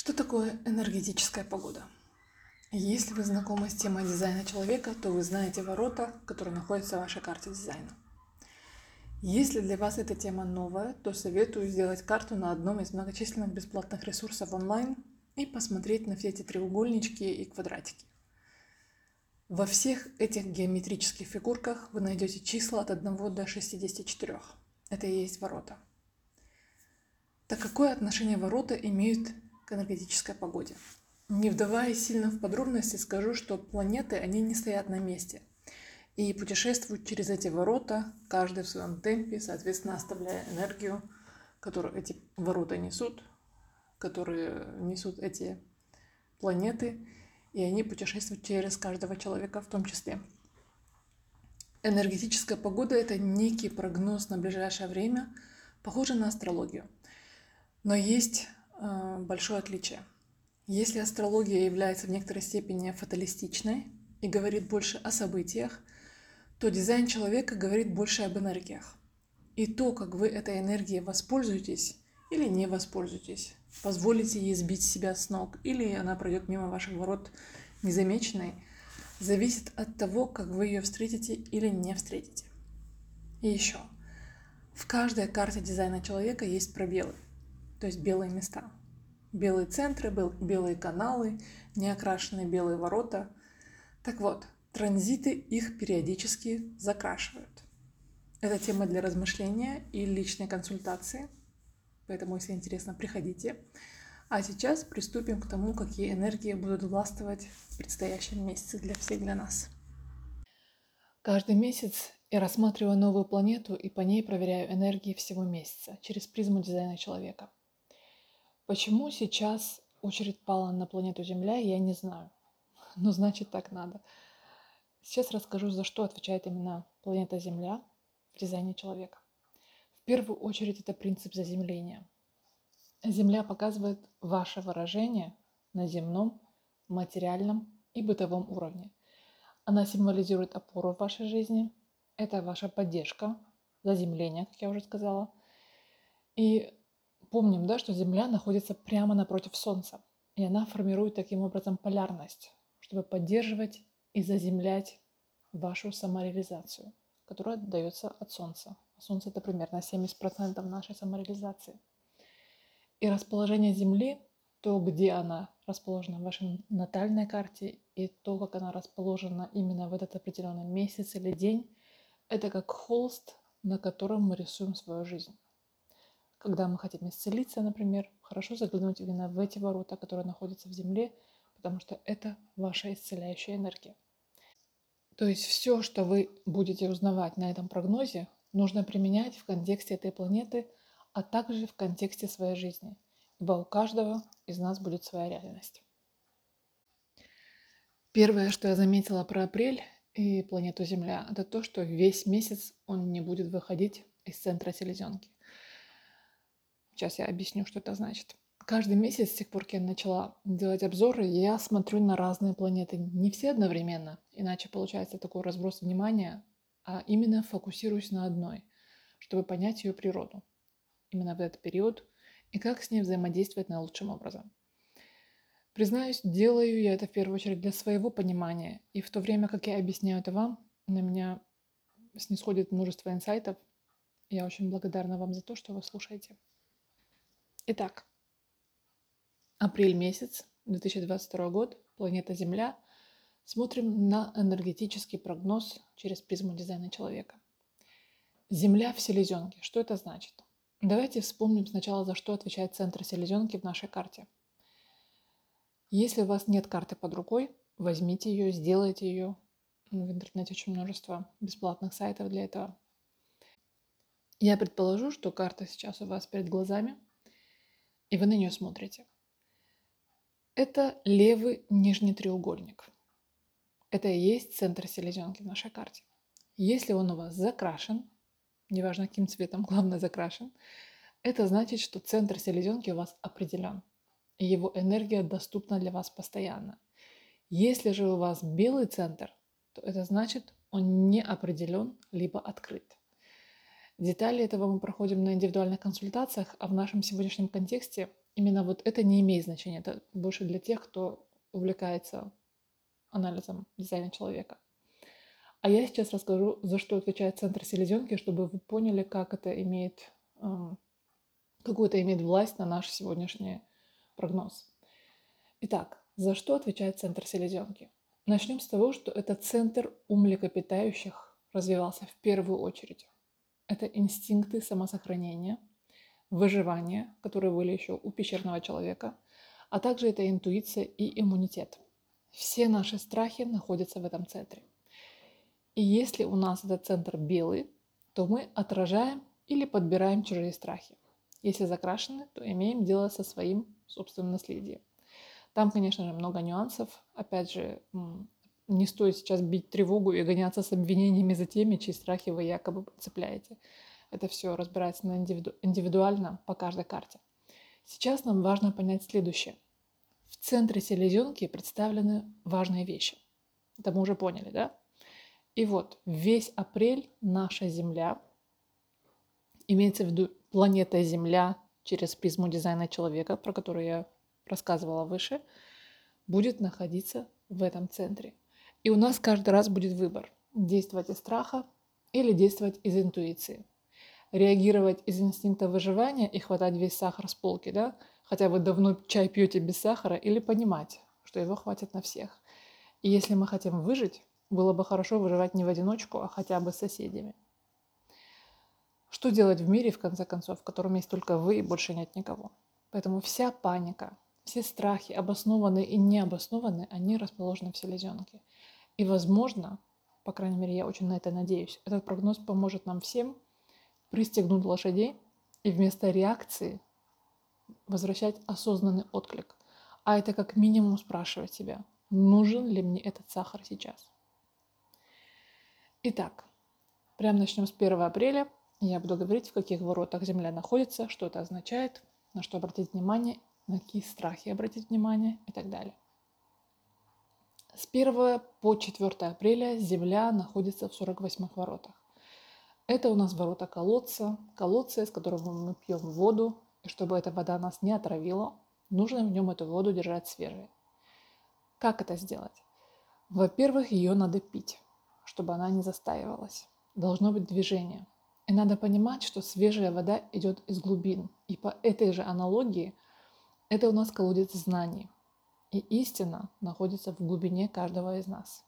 Что такое энергетическая погода? Если вы знакомы с темой дизайна человека, то вы знаете ворота, которые находятся в вашей карте дизайна. Если для вас эта тема новая, то советую сделать карту на одном из многочисленных бесплатных ресурсов онлайн и посмотреть на все эти треугольнички и квадратики. Во всех этих геометрических фигурках вы найдете числа от 1 до 64. Это и есть ворота. Так какое отношение ворота имеют к энергетической погоде. Не вдаваясь сильно в подробности, скажу, что планеты, они не стоят на месте и путешествуют через эти ворота, каждый в своем темпе, соответственно, оставляя энергию, которую эти ворота несут, которые несут эти планеты, и они путешествуют через каждого человека в том числе. Энергетическая погода – это некий прогноз на ближайшее время, похожий на астрологию. Но есть большое отличие. Если астрология является в некоторой степени фаталистичной и говорит больше о событиях, то дизайн человека говорит больше об энергиях. И то, как вы этой энергией воспользуетесь или не воспользуетесь, позволите ей сбить себя с ног или она пройдет мимо ваших ворот незамеченной, зависит от того, как вы ее встретите или не встретите. И еще. В каждой карте дизайна человека есть пробелы – то есть белые места. Белые центры, белые каналы, неокрашенные белые ворота. Так вот, транзиты их периодически закрашивают. Это тема для размышления и личной консультации. Поэтому, если интересно, приходите. А сейчас приступим к тому, какие энергии будут властвовать в предстоящем месяце для всех, для нас. Каждый месяц я рассматриваю новую планету и по ней проверяю энергии всего месяца через призму дизайна человека – Почему сейчас очередь пала на планету Земля, я не знаю. Но значит так надо. Сейчас расскажу, за что отвечает именно планета Земля в дизайне человека. В первую очередь это принцип заземления. Земля показывает ваше выражение на земном, материальном и бытовом уровне. Она символизирует опору в вашей жизни. Это ваша поддержка, заземление, как я уже сказала. И помним, да, что Земля находится прямо напротив Солнца, и она формирует таким образом полярность, чтобы поддерживать и заземлять вашу самореализацию, которая дается от Солнца. Солнце это примерно 70% нашей самореализации. И расположение Земли, то, где она расположена в вашей натальной карте, и то, как она расположена именно в этот определенный месяц или день, это как холст, на котором мы рисуем свою жизнь. Когда мы хотим исцелиться, например, хорошо заглянуть именно в эти ворота, которые находятся в земле, потому что это ваша исцеляющая энергия. То есть все, что вы будете узнавать на этом прогнозе, нужно применять в контексте этой планеты, а также в контексте своей жизни, ибо у каждого из нас будет своя реальность. Первое, что я заметила про апрель и планету Земля, это то, что весь месяц он не будет выходить из центра селезенки. Сейчас я объясню, что это значит. Каждый месяц, с тех пор, как я начала делать обзоры, я смотрю на разные планеты. Не все одновременно, иначе получается такой разброс внимания, а именно фокусируюсь на одной, чтобы понять ее природу. Именно в этот период и как с ней взаимодействовать наилучшим образом. Признаюсь, делаю я это в первую очередь для своего понимания, и в то время, как я объясняю это вам, на меня снисходит множество инсайтов. Я очень благодарна вам за то, что вы слушаете. Итак, апрель месяц, 2022 год, планета Земля. Смотрим на энергетический прогноз через призму дизайна человека. Земля в селезенке. Что это значит? Давайте вспомним сначала, за что отвечает центр селезенки в нашей карте. Если у вас нет карты под рукой, возьмите ее, сделайте ее. В интернете очень множество бесплатных сайтов для этого. Я предположу, что карта сейчас у вас перед глазами – и вы на нее смотрите. Это левый нижний треугольник. Это и есть центр селезенки в нашей карте. Если он у вас закрашен, неважно каким цветом, главное закрашен, это значит, что центр селезенки у вас определен, и его энергия доступна для вас постоянно. Если же у вас белый центр, то это значит, он не определен, либо открыт. Детали этого мы проходим на индивидуальных консультациях, а в нашем сегодняшнем контексте именно вот это не имеет значения. Это больше для тех, кто увлекается анализом дизайна человека. А я сейчас расскажу, за что отвечает центр селезенки, чтобы вы поняли, как это имеет, эм, какую это имеет власть на наш сегодняшний прогноз. Итак, за что отвечает центр селезенки? Начнем с того, что это центр у млекопитающих развивался в первую очередь. Это инстинкты самосохранения, выживания, которые были еще у пещерного человека, а также это интуиция и иммунитет. Все наши страхи находятся в этом центре. И если у нас этот центр белый, то мы отражаем или подбираем чужие страхи. Если закрашены, то имеем дело со своим собственным наследием. Там, конечно же, много нюансов. Опять же, не стоит сейчас бить тревогу и гоняться с обвинениями за теми, чьи страхи вы якобы цепляете. Это все разбирается на индивиду- индивидуально по каждой карте. Сейчас нам важно понять следующее. В центре селезенки представлены важные вещи. Это мы уже поняли, да? И вот весь апрель наша Земля, имеется в виду планета Земля через призму дизайна человека, про которую я рассказывала выше, будет находиться в этом центре. И у нас каждый раз будет выбор – действовать из страха или действовать из интуиции. Реагировать из инстинкта выживания и хватать весь сахар с полки, да? Хотя вы давно чай пьете без сахара, или понимать, что его хватит на всех. И если мы хотим выжить, было бы хорошо выживать не в одиночку, а хотя бы с соседями. Что делать в мире, в конце концов, в котором есть только вы и больше нет никого? Поэтому вся паника, все страхи, обоснованные и необоснованные, они расположены в селезенке. И, возможно, по крайней мере, я очень на это надеюсь, этот прогноз поможет нам всем пристегнуть лошадей и вместо реакции возвращать осознанный отклик. А это как минимум спрашивать себя, нужен ли мне этот сахар сейчас. Итак, прямо начнем с 1 апреля. Я буду говорить, в каких воротах Земля находится, что это означает, на что обратить внимание, на какие страхи обратить внимание и так далее. С 1 по 4 апреля Земля находится в 48 воротах. Это у нас ворота колодца, колодца, из которого мы пьем воду, и чтобы эта вода нас не отравила, нужно в нем эту воду держать свежей. Как это сделать? Во-первых, ее надо пить чтобы она не застаивалась. Должно быть движение. И надо понимать, что свежая вода идет из глубин. И по этой же аналогии это у нас колодец знаний. И истина находится в глубине каждого из нас.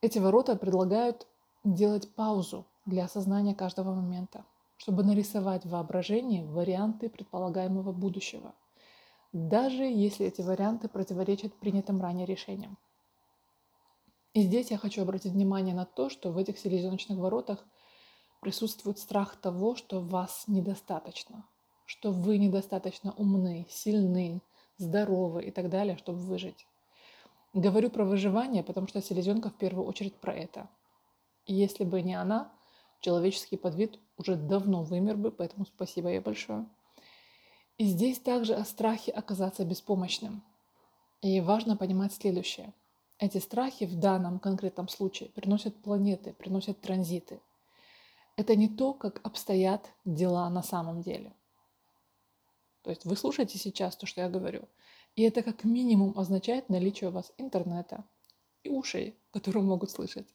Эти ворота предлагают делать паузу для осознания каждого момента, чтобы нарисовать в воображении варианты предполагаемого будущего, даже если эти варианты противоречат принятым ранее решениям. И здесь я хочу обратить внимание на то, что в этих селезеночных воротах присутствует страх того, что вас недостаточно, что вы недостаточно умны, сильны, здоровы и так далее, чтобы выжить. Говорю про выживание, потому что селезенка в первую очередь про это. И если бы не она, человеческий подвид уже давно вымер бы, поэтому спасибо ей большое. И здесь также о страхе оказаться беспомощным. И важно понимать следующее – эти страхи в данном конкретном случае приносят планеты, приносят транзиты. Это не то, как обстоят дела на самом деле. То есть вы слушаете сейчас то, что я говорю. И это как минимум означает наличие у вас интернета и ушей, которые могут слышать.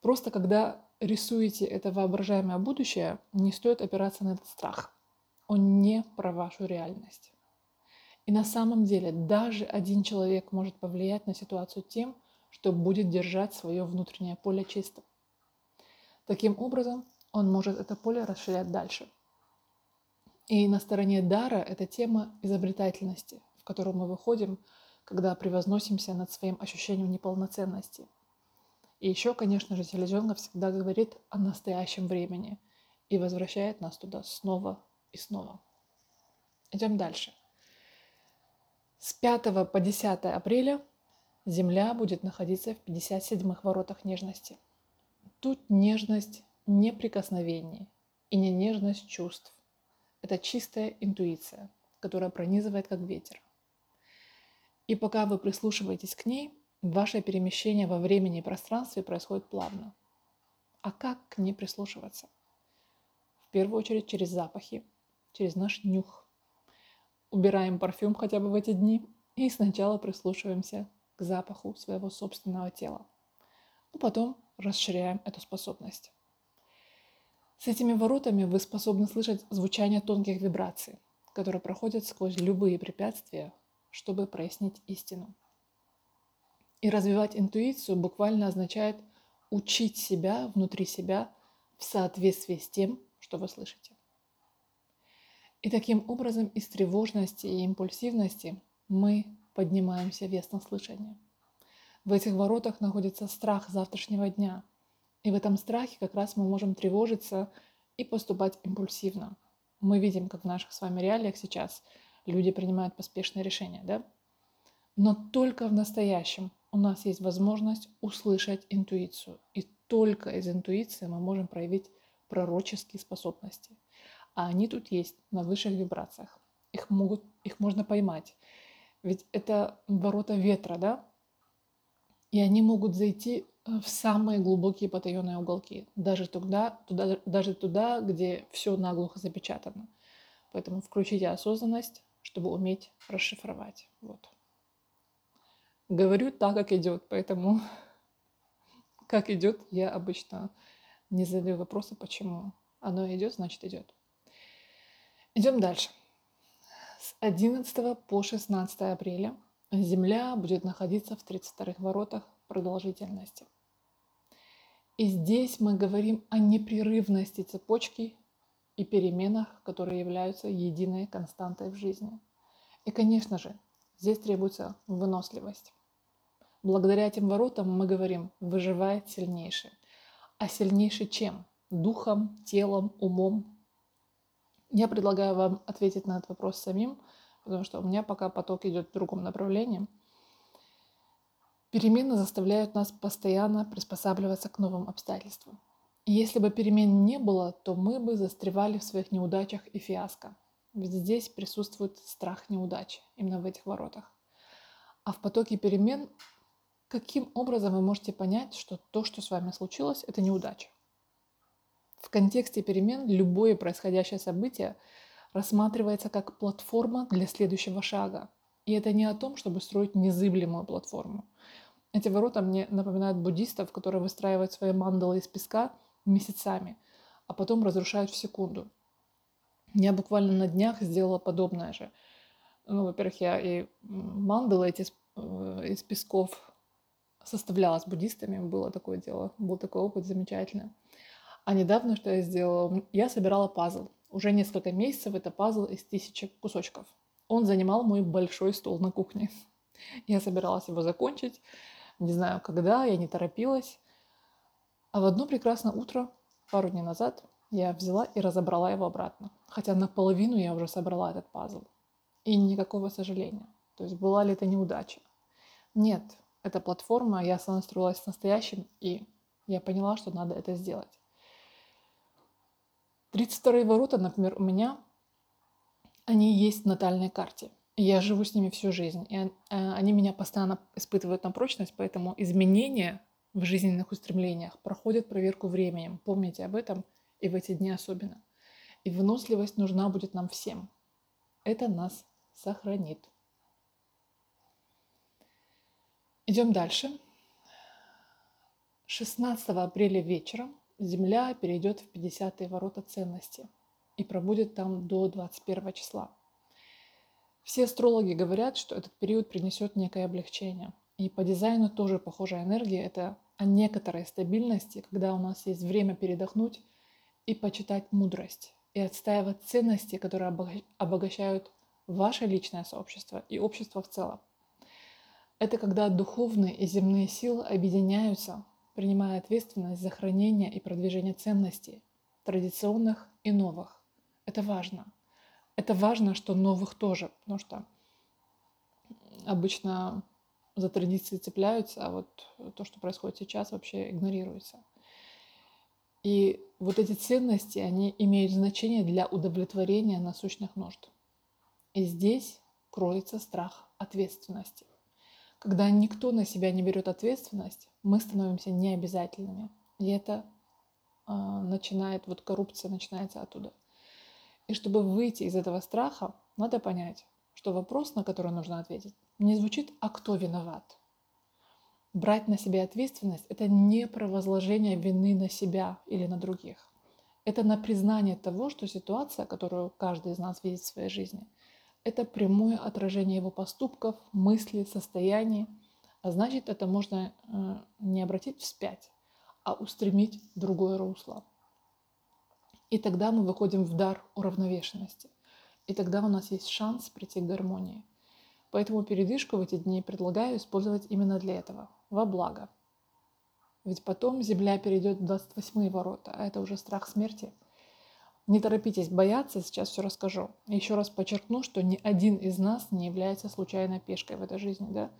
Просто когда рисуете это воображаемое будущее, не стоит опираться на этот страх. Он не про вашу реальность. И на самом деле даже один человек может повлиять на ситуацию тем, что будет держать свое внутреннее поле чистым. Таким образом, он может это поле расширять дальше. И на стороне дара это тема изобретательности, в которую мы выходим, когда превозносимся над своим ощущением неполноценности. И еще, конечно же, селезенка всегда говорит о настоящем времени и возвращает нас туда снова и снова. Идем дальше. С 5 по 10 апреля Земля будет находиться в 57-х воротах нежности. Тут нежность не прикосновений и не нежность чувств. Это чистая интуиция, которая пронизывает как ветер. И пока вы прислушиваетесь к ней, ваше перемещение во времени и пространстве происходит плавно. А как к ней прислушиваться? В первую очередь через запахи, через наш нюх. убираем парфюм хотя бы в эти дни и сначала прислушиваемся к запаху своего собственного тела. Но потом расширяем эту способность. С этими воротами вы способны слышать звучание тонких вибраций, которые проходят сквозь любые препятствия, чтобы прояснить истину. И развивать интуицию буквально означает учить себя внутри себя в соответствии с тем, что вы слышите. И таким образом из тревожности и импульсивности мы поднимаемся в яснослышание. В этих воротах находится страх завтрашнего дня. И в этом страхе как раз мы можем тревожиться и поступать импульсивно. Мы видим, как в наших с вами реалиях сейчас люди принимают поспешные решения, да? Но только в настоящем у нас есть возможность услышать интуицию. И только из интуиции мы можем проявить пророческие способности. А они тут есть на высших вибрациях. Их, могут, их можно поймать. Ведь это ворота ветра, да? И они могут зайти в самые глубокие потаенные уголки, даже туда, туда, даже туда, где все наглухо запечатано. Поэтому включите осознанность, чтобы уметь расшифровать. Вот. Говорю так, как идет, поэтому как идет, я обычно не задаю вопросы, почему. Оно идет, значит идет. Идем дальше. С 11 по 16 апреля Земля будет находиться в 32 воротах продолжительности. И здесь мы говорим о непрерывности цепочки и переменах, которые являются единой константой в жизни. И, конечно же, здесь требуется выносливость. Благодаря этим воротам мы говорим «выживает сильнейший». А сильнейший чем? Духом, телом, умом. Я предлагаю вам ответить на этот вопрос самим – потому что у меня пока поток идет в другом направлении. Перемены заставляют нас постоянно приспосабливаться к новым обстоятельствам. И если бы перемен не было, то мы бы застревали в своих неудачах и фиаско. Ведь здесь присутствует страх неудачи, именно в этих воротах. А в потоке перемен каким образом вы можете понять, что то, что с вами случилось, это неудача? В контексте перемен любое происходящее событие – рассматривается как платформа для следующего шага. И это не о том, чтобы строить незыблемую платформу. Эти ворота мне напоминают буддистов, которые выстраивают свои мандалы из песка месяцами, а потом разрушают в секунду. Я буквально на днях сделала подобное же. Ну, во-первых, я и мандалы эти э, из песков составляла с буддистами, было такое дело, был такой опыт замечательный. А недавно, что я сделала, я собирала пазл. Уже несколько месяцев это пазл из тысячи кусочков. Он занимал мой большой стол на кухне. Я собиралась его закончить, не знаю когда, я не торопилась. А в одно прекрасное утро, пару дней назад, я взяла и разобрала его обратно. Хотя наполовину я уже собрала этот пазл. И никакого сожаления. То есть была ли это неудача? Нет, это платформа, я сонастроилась с настоящим, и я поняла, что надо это сделать. 32 ворота, например, у меня, они есть в натальной карте. Я живу с ними всю жизнь. И э, они меня постоянно испытывают на прочность, поэтому изменения в жизненных устремлениях проходят проверку временем. Помните об этом и в эти дни особенно. И выносливость нужна будет нам всем. Это нас сохранит. Идем дальше. 16 апреля вечером Земля перейдет в 50-е ворота ценности и пробудет там до 21 числа. Все астрологи говорят, что этот период принесет некое облегчение. И по дизайну тоже похожая энергия – это о некоторой стабильности, когда у нас есть время передохнуть и почитать мудрость, и отстаивать ценности, которые обогащают ваше личное сообщество и общество в целом. Это когда духовные и земные силы объединяются принимая ответственность за хранение и продвижение ценностей, традиционных и новых. Это важно. Это важно, что новых тоже, потому что обычно за традиции цепляются, а вот то, что происходит сейчас, вообще игнорируется. И вот эти ценности, они имеют значение для удовлетворения насущных нужд. И здесь кроется страх ответственности. Когда никто на себя не берет ответственность, мы становимся необязательными. И это э, начинает, вот коррупция начинается оттуда. И чтобы выйти из этого страха, надо понять, что вопрос, на который нужно ответить, не звучит «а кто виноват?». Брать на себя ответственность – это не про возложение вины на себя или на других. Это на признание того, что ситуация, которую каждый из нас видит в своей жизни, это прямое отражение его поступков, мыслей, состояний. А значит, это можно э, не обратить вспять, а устремить в другое русло. И тогда мы выходим в дар уравновешенности. И тогда у нас есть шанс прийти к гармонии. Поэтому передышку в эти дни предлагаю использовать именно для этого, во благо. Ведь потом Земля перейдет в 28 ворота, а это уже страх смерти. Не торопитесь бояться, сейчас все расскажу. Еще раз подчеркну, что ни один из нас не является случайной пешкой в этой жизни. Да?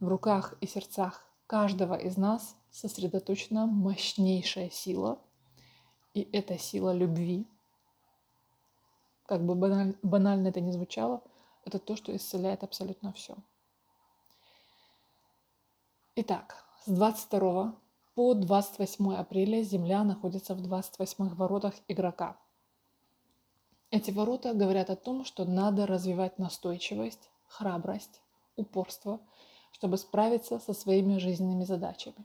В руках и сердцах каждого из нас сосредоточена мощнейшая сила, и это сила любви. Как бы баналь, банально это ни звучало, это то, что исцеляет абсолютно все. Итак, с 22 по 28 апреля Земля находится в 28 воротах игрока. Эти ворота говорят о том, что надо развивать настойчивость, храбрость, упорство, чтобы справиться со своими жизненными задачами.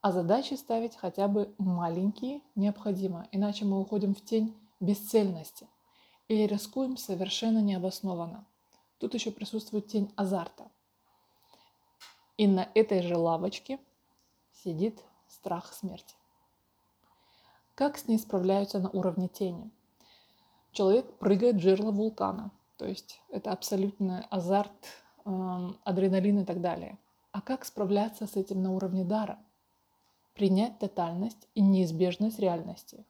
А задачи ставить хотя бы маленькие необходимо, иначе мы уходим в тень бесцельности или рискуем совершенно необоснованно. Тут еще присутствует тень азарта. И на этой же лавочке сидит страх смерти. Как с ней справляются на уровне тени? Человек прыгает в жерло вулкана, то есть это абсолютный азарт, эм, адреналин и так далее. А как справляться с этим на уровне дара? Принять тотальность и неизбежность реальности.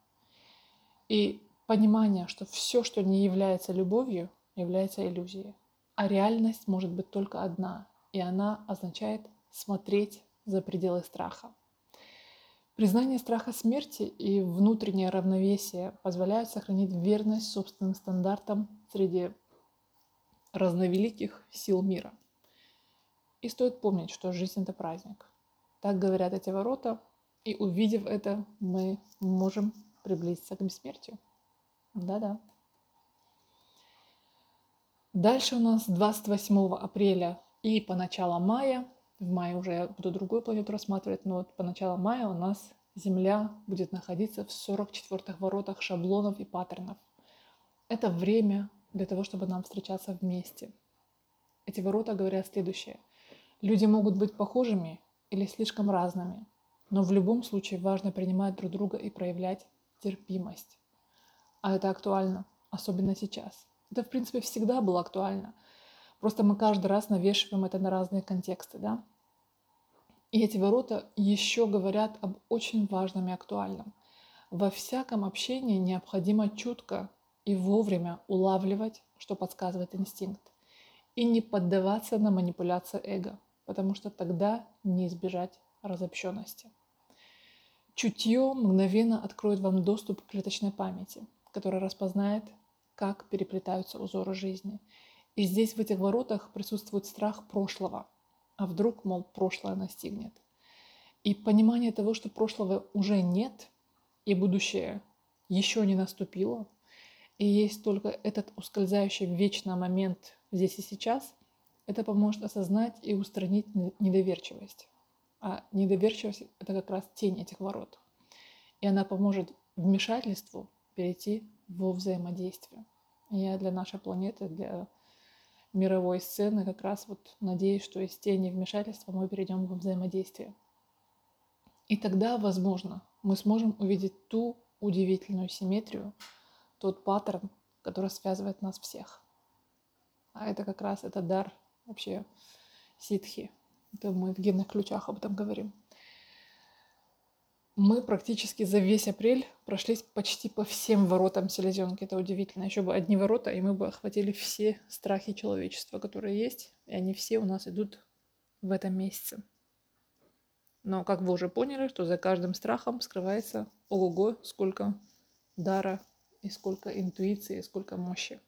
И понимание, что все, что не является любовью, является иллюзией. А реальность может быть только одна, и она означает смотреть за пределы страха. Признание страха смерти и внутреннее равновесие позволяют сохранить верность собственным стандартам среди разновеликих сил мира. И стоит помнить, что жизнь – это праздник. Так говорят эти ворота, и увидев это, мы можем приблизиться к бессмертию. Да-да. Дальше у нас 28 апреля и по началу мая, в мае уже я буду другую планету рассматривать, но вот по началу мая у нас Земля будет находиться в 44-х воротах шаблонов и паттернов. Это время для того, чтобы нам встречаться вместе. Эти ворота говорят следующее. Люди могут быть похожими или слишком разными – но в любом случае важно принимать друг друга и проявлять терпимость. А это актуально, особенно сейчас. Это, в принципе, всегда было актуально. Просто мы каждый раз навешиваем это на разные контексты, да? И эти ворота еще говорят об очень важном и актуальном. Во всяком общении необходимо чутко и вовремя улавливать, что подсказывает инстинкт, и не поддаваться на манипуляции эго, потому что тогда не избежать разобщенности. Чутье мгновенно откроет вам доступ к клеточной памяти, которая распознает, как переплетаются узоры жизни. И здесь, в этих воротах, присутствует страх прошлого. А вдруг, мол, прошлое настигнет. И понимание того, что прошлого уже нет, и будущее еще не наступило, и есть только этот ускользающий в вечный момент здесь и сейчас, это поможет осознать и устранить недоверчивость. А недоверчивость – это как раз тень этих ворот. И она поможет вмешательству перейти во взаимодействие. Я для нашей планеты, для мировой сцены как раз вот надеюсь, что из тени вмешательства мы перейдем во взаимодействие. И тогда, возможно, мы сможем увидеть ту удивительную симметрию, тот паттерн, который связывает нас всех. А это как раз это дар вообще ситхи, это мы в генных ключах об этом говорим. Мы практически за весь апрель прошлись почти по всем воротам селезенки. Это удивительно. Еще бы одни ворота, и мы бы охватили все страхи человечества, которые есть. И они все у нас идут в этом месяце. Но, как вы уже поняли, что за каждым страхом скрывается ого-го, сколько дара и сколько интуиции, и сколько мощи.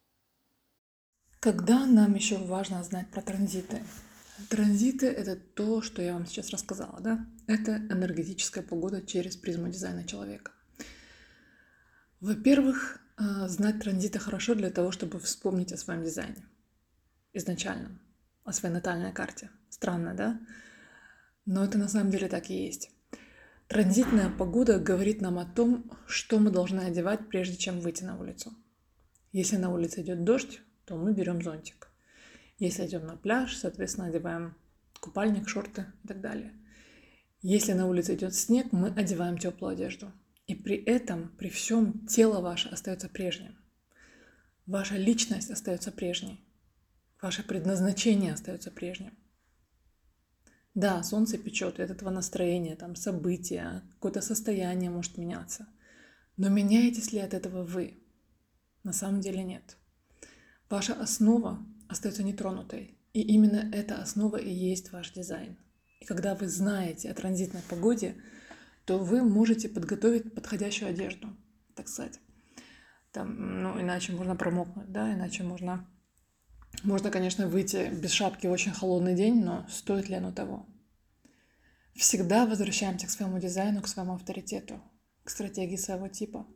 Когда нам еще важно знать про транзиты? Транзиты — это то, что я вам сейчас рассказала, да? Это энергетическая погода через призму дизайна человека. Во-первых, а, знать транзиты хорошо для того, чтобы вспомнить о своем дизайне. изначально о своей натальной карте. Странно, да? Но это на самом деле так и есть. Транзитная погода говорит нам о том, что мы должны одевать, прежде чем выйти на улицу. Если на улице идет дождь, то мы берем зонтик. Если идем на пляж, соответственно, одеваем купальник, шорты и так далее. Если на улице идет снег, мы одеваем теплую одежду. И при этом, при всем, тело ваше остается прежним. Ваша личность остается прежней. Ваше предназначение остается прежним. Да, солнце печет, и от этого настроения, там, события, какое-то состояние может меняться. Но меняетесь ли от этого вы? На самом деле нет. Ваша основа остается нетронутой. И именно эта основа и есть ваш дизайн. И когда вы знаете о транзитной погоде, то вы можете подготовить подходящую одежду, так сказать. Там, ну, иначе можно промокнуть, да, иначе можно... Можно, конечно, выйти без шапки в очень холодный день, но стоит ли оно того? Всегда возвращаемся к своему дизайну, к своему авторитету, к стратегии своего типа.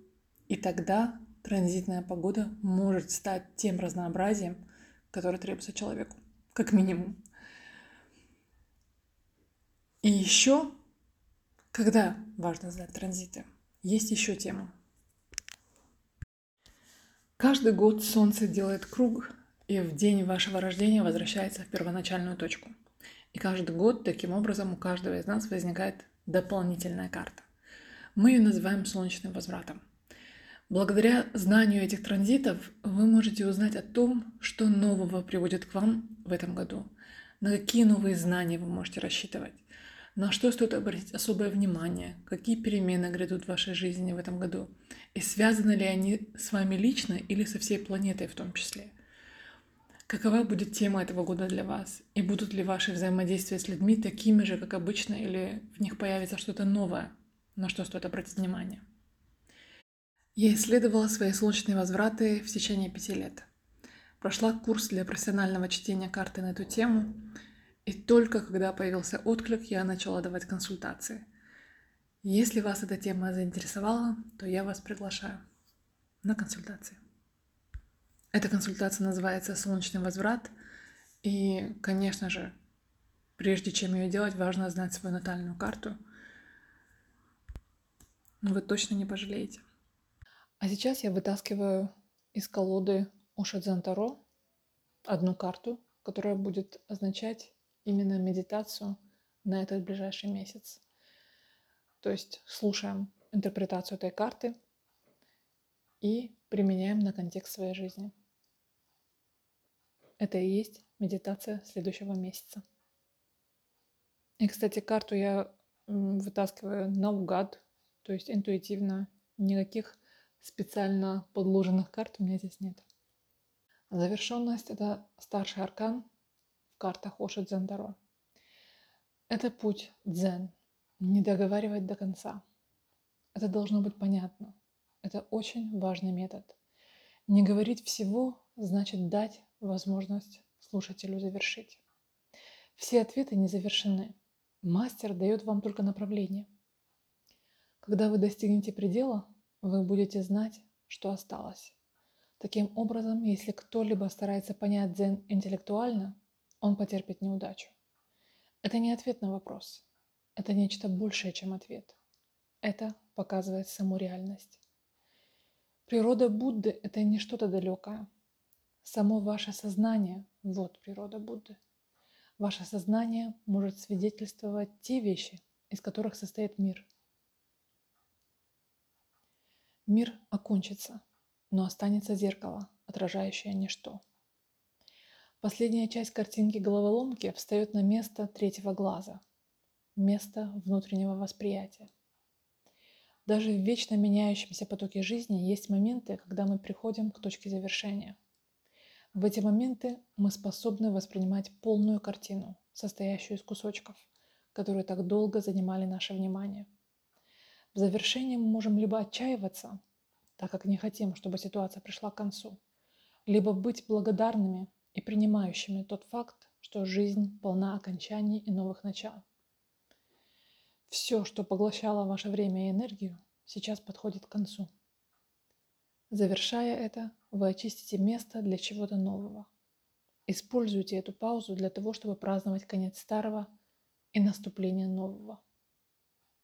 И тогда транзитная погода может стать тем разнообразием, которое требуется человеку, как минимум. И еще, когда важно знать транзиты, есть еще тема. Каждый год Солнце делает круг, и в день вашего рождения возвращается в первоначальную точку. И каждый год таким образом у каждого из нас возникает дополнительная карта. Мы ее называем солнечным возвратом – Благодаря знанию этих транзитов вы можете узнать о том, что нового приводит к вам в этом году, на какие новые знания вы можете рассчитывать, на что стоит обратить особое внимание, какие перемены грядут в вашей жизни в этом году, и связаны ли они с вами лично или со всей планетой в том числе. Какова будет тема этого года для вас? И будут ли ваши взаимодействия с людьми такими же, как обычно, или в них появится что-то новое, на что стоит обратить внимание? Я исследовала свои солнечные возвраты в течение пяти лет. Прошла курс для профессионального чтения карты на эту тему, и только когда появился отклик, я начала давать консультации. Если вас эта тема заинтересовала, то я вас приглашаю на консультации. Эта консультация называется «Солнечный возврат», и, конечно же, прежде чем ее делать, важно знать свою натальную карту. Но вы точно не пожалеете. А сейчас я вытаскиваю из колоды Ошадзен Таро одну карту, которая будет означать именно медитацию на этот ближайший месяц. То есть слушаем интерпретацию этой карты и применяем на контекст своей жизни. Это и есть медитация следующего месяца. И, кстати, карту я вытаскиваю наугад, то есть интуитивно, никаких специально подложенных карт у меня здесь нет. Завершенность – это старший аркан в картах Оши Дзендаро. Это путь дзен, не договаривать до конца. Это должно быть понятно. Это очень важный метод. Не говорить всего значит дать возможность слушателю завершить. Все ответы не завершены. Мастер дает вам только направление. Когда вы достигнете предела, вы будете знать, что осталось. Таким образом, если кто-либо старается понять дзен интеллектуально, он потерпит неудачу. Это не ответ на вопрос. Это нечто большее, чем ответ. Это показывает саму реальность. Природа Будды – это не что-то далекое. Само ваше сознание – вот природа Будды. Ваше сознание может свидетельствовать те вещи, из которых состоит мир – Мир окончится, но останется зеркало, отражающее ничто. Последняя часть картинки головоломки встает на место третьего глаза, место внутреннего восприятия. Даже в вечно меняющемся потоке жизни есть моменты, когда мы приходим к точке завершения. В эти моменты мы способны воспринимать полную картину, состоящую из кусочков, которые так долго занимали наше внимание – в завершении мы можем либо отчаиваться, так как не хотим, чтобы ситуация пришла к концу, либо быть благодарными и принимающими тот факт, что жизнь полна окончаний и новых начал. Все, что поглощало ваше время и энергию, сейчас подходит к концу. Завершая это, вы очистите место для чего-то нового. Используйте эту паузу для того, чтобы праздновать конец старого и наступление нового.